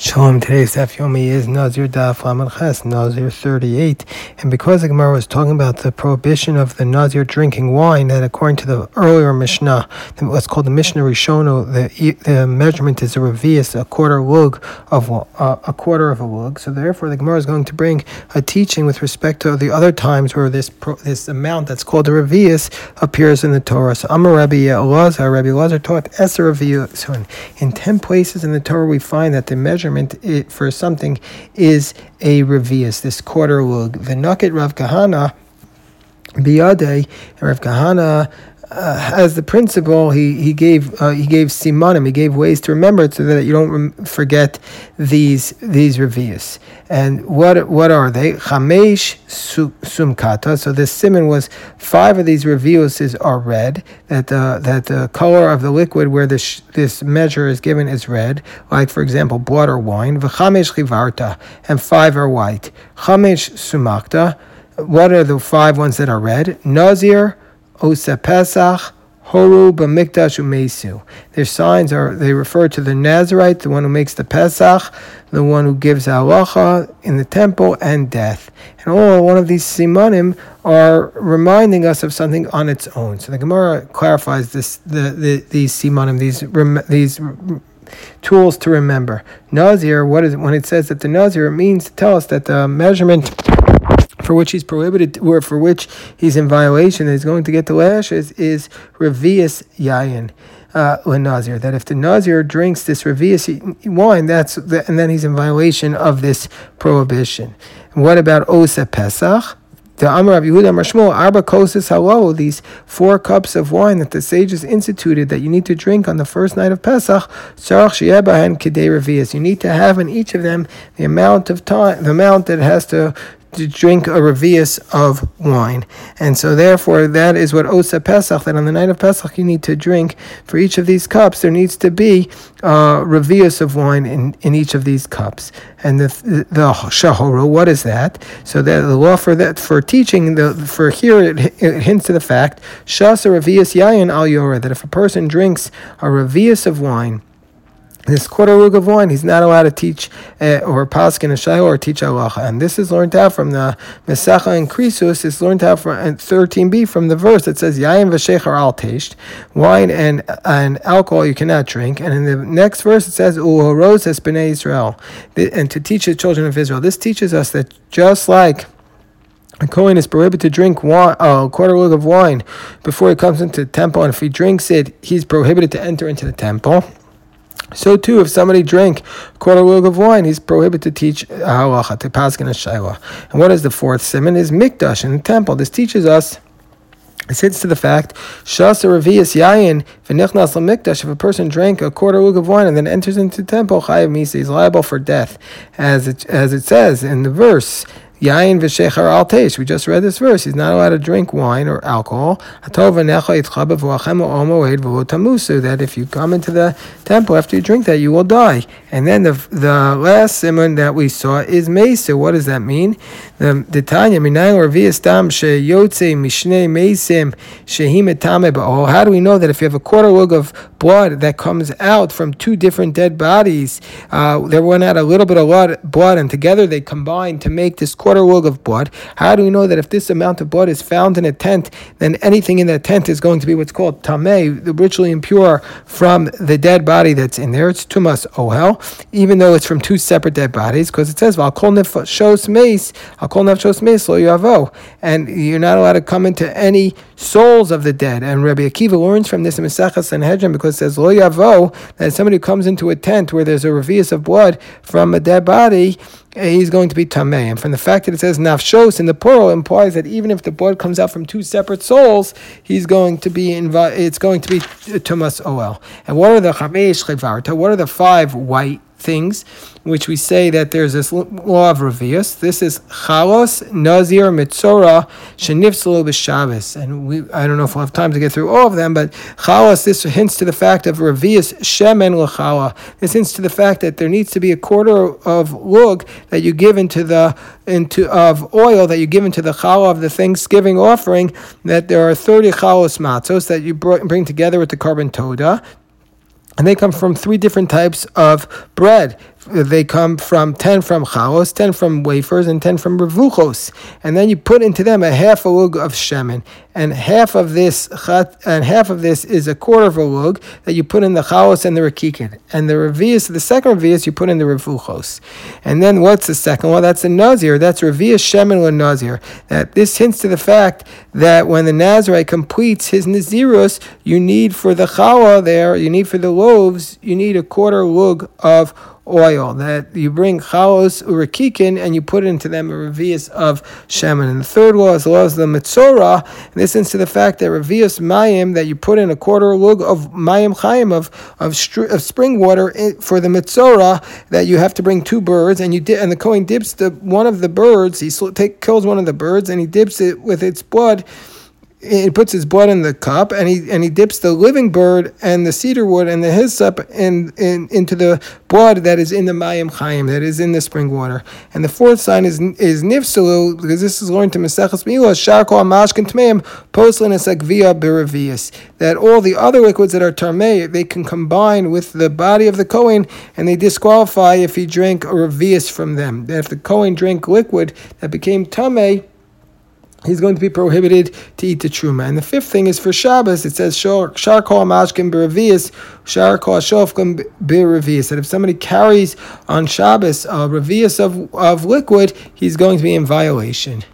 Shalom, today's Daf Yomi is Nazir Daf Lamed Ches, Nazir 38. And because the Gemara was talking about the prohibition of the Nazir drinking wine, that according to the earlier Mishnah, what's called the Mishnah Rishono, the, the measurement is a revius, a quarter lug of uh, a quarter of a lug. So therefore, the Gemara is going to bring a teaching with respect to the other times where this pro, this amount that's called a revius appears in the Torah. So Amar Rabbi Elazar, Rabbi Elazar taught Eser revius. So in, in 10 places in the Torah, we find that the measurement measurement eh, for something is a revius, this quarter lug. The Nakit Rav Kahana, Biyade, Rav Kahana uh, as the principle, he he gave uh, he gave simanim, he gave ways to remember it so that you don't forget these these revius. And what what are they? Chamesh sumkata. So this simon was five of these reviuses are red. That uh, that the color of the liquid where this this measure is given is red. Like for example, blood or wine. V'chamesh chivarta, and five are white. Chamesh sumakta. What are the five ones that are red? Nazir. Osa Pesach, Horu B'mikdash Umesu. Their signs are they refer to the Nazarite, the one who makes the Pesach, the one who gives halacha in the temple, and death. And all one of these simanim are reminding us of something on its own. So the Gemara clarifies this the, the these simanim, these these tools to remember. Nazir, what is it when it says that the Nazir it means to tell us that the measurement for which he's prohibited, or for which he's in violation, that he's going to get the lashes, is revius yayin. Uh, Nazir, that if the Nazir drinks this revius wine, that's the, and then he's in violation of this prohibition. And what about Osa Pesach? The Amar of Yehuda Marshmo, Arba Kosis Halo, these four cups of wine that the sages instituted that you need to drink on the first night of Pesach, Sarach Shiebahan Kedei Revius. You need to have in each of them the amount of time, the amount that has to to drink a revius of wine. And so therefore that is what Osa Pesach, that on the night of Pesach you need to drink for each of these cups, there needs to be a revius of wine in, in each of these cups. And the the, the Shahoro, what is that? So that the law for that for teaching the for here it, it hints to the fact Shasa revius yayin al yora, that if a person drinks a revius of wine this quarter lug of wine, he's not allowed to teach uh, or paskin a shayla or teach halacha. And this is learned out from the Mesacha and Krisus. It's learned out from 13b from the verse that says Yayin v'shechar al tasht, wine and and alcohol you cannot drink. And in the next verse it says Uhoros es b'nei Israel, and to teach the children of Israel. This teaches us that just like a Kohen is prohibited to drink wine, uh, a quarter lug of wine before he comes into the temple, and if he drinks it, he's prohibited to enter into the temple. So too, if somebody drank a quarter lug of wine, he's prohibited to teach halacha to paskin a shayla. And what is the fourth simon? Is mikdash in the temple. This teaches us. It hints to the fact, Shasa Revius Yayin V'nichnas Mikdash. If a person drank a quarter lug of wine and then enters into the temple, Chayav Misa, he's liable for death, as it as it says in the verse. Yain v'shechar al teish. We just read this verse. He's not allowed to drink wine or alcohol. That if you come into the temple after you drink that, you will die. And then the the last simon that we saw is mesa. What does that mean? The the Tanya minay or viastam sheyotze mishnei mesim shehim etame How do we know that if you have a quarter lug of blood that comes out from two different dead bodies, uh, there went out a little bit of blood, and together they combine to make this quarter lug of blood. How do we know that if this amount of blood is found in a tent, then anything in that tent is going to be what's called tameh, the ritually impure from the dead body that's in there? It's tumas ohel, even though it's from two separate dead bodies, because it says "V'al nefashos meis, al kol nefashos meis lo yavo," and you're not allowed to come into any souls of the dead. And Rabbi Akiva learns from this in Masechah Sanhedrin because it says lo yavo that somebody who comes into a tent where there's a revius of blood from a dead body eh, he's going to be tamei. And from the fact that it says nafshos in the plural implies that even if the blood comes out from two separate souls, he's going to be invi- It's going to be uh, tumas oel. And what are the chamesh? What are the five white things, which we say that there's this law of Revius. This is Chalos, Nazir, Mitzora, Shenifsalo b'Shabbos. And we, I don't know if we'll have time to get through all of them, but Chalos, this hints to the fact of Revius, Shemen L'Chala. This hints to the fact that there needs to be a quarter of lug that you give into the, into, of oil that you give into the Chala of the Thanksgiving offering, that there are 30 Chalos matzos that you bring together with the korban toda and they come from three different types of bread. They come from 10 from chalos, 10 from wafers, and 10 from revuchos. And then you put into them a half a lug of shemen. And half of this and half of this is a quarter of a lug that you put in the chalos and the rakikin. And the revius, the second revius, you put in the revuchos. And then what's the second one? That's a nazir. That's revius shemen le nazir. That this hints to the fact that when the Nazarite completes his nazirus, you need for the challah there, you need for the loaves, you need a quarter lug of oil that you bring chalos urakikin and you put into them a revius of shemen. And the third law is the law of the mitzora, and this is to the fact that revius mayim that you put in a quarter lug of mayim chayim of of, of spring water for the mitzora that you have to bring two birds and you di- and the kohen dips the one of the birds he sl- take, kills one of the birds and he dips it with its blood he puts his blood in the cup and he and he dips the living bird and the cedar wood and the hyssop in, in into the blood that is in the mayim chayim that is in the spring water. And the fourth sign is is nifsalu because this is learned to Maseches Milos sharkol mashkin tmeim poslin esagvia biravias that all the other liquids that are tarmei they can combine with the body of the kohen and they disqualify if he drank a revius from them. That if the kohen drank liquid that became tamei he's going to be prohibited to eat the truma. And the fifth thing is for Shabbos, it says shar kol mashkin b'revius, shar kol shofkim b'revius. That if somebody carries on Shabbos a revius of, of liquid, he's going to be in violation.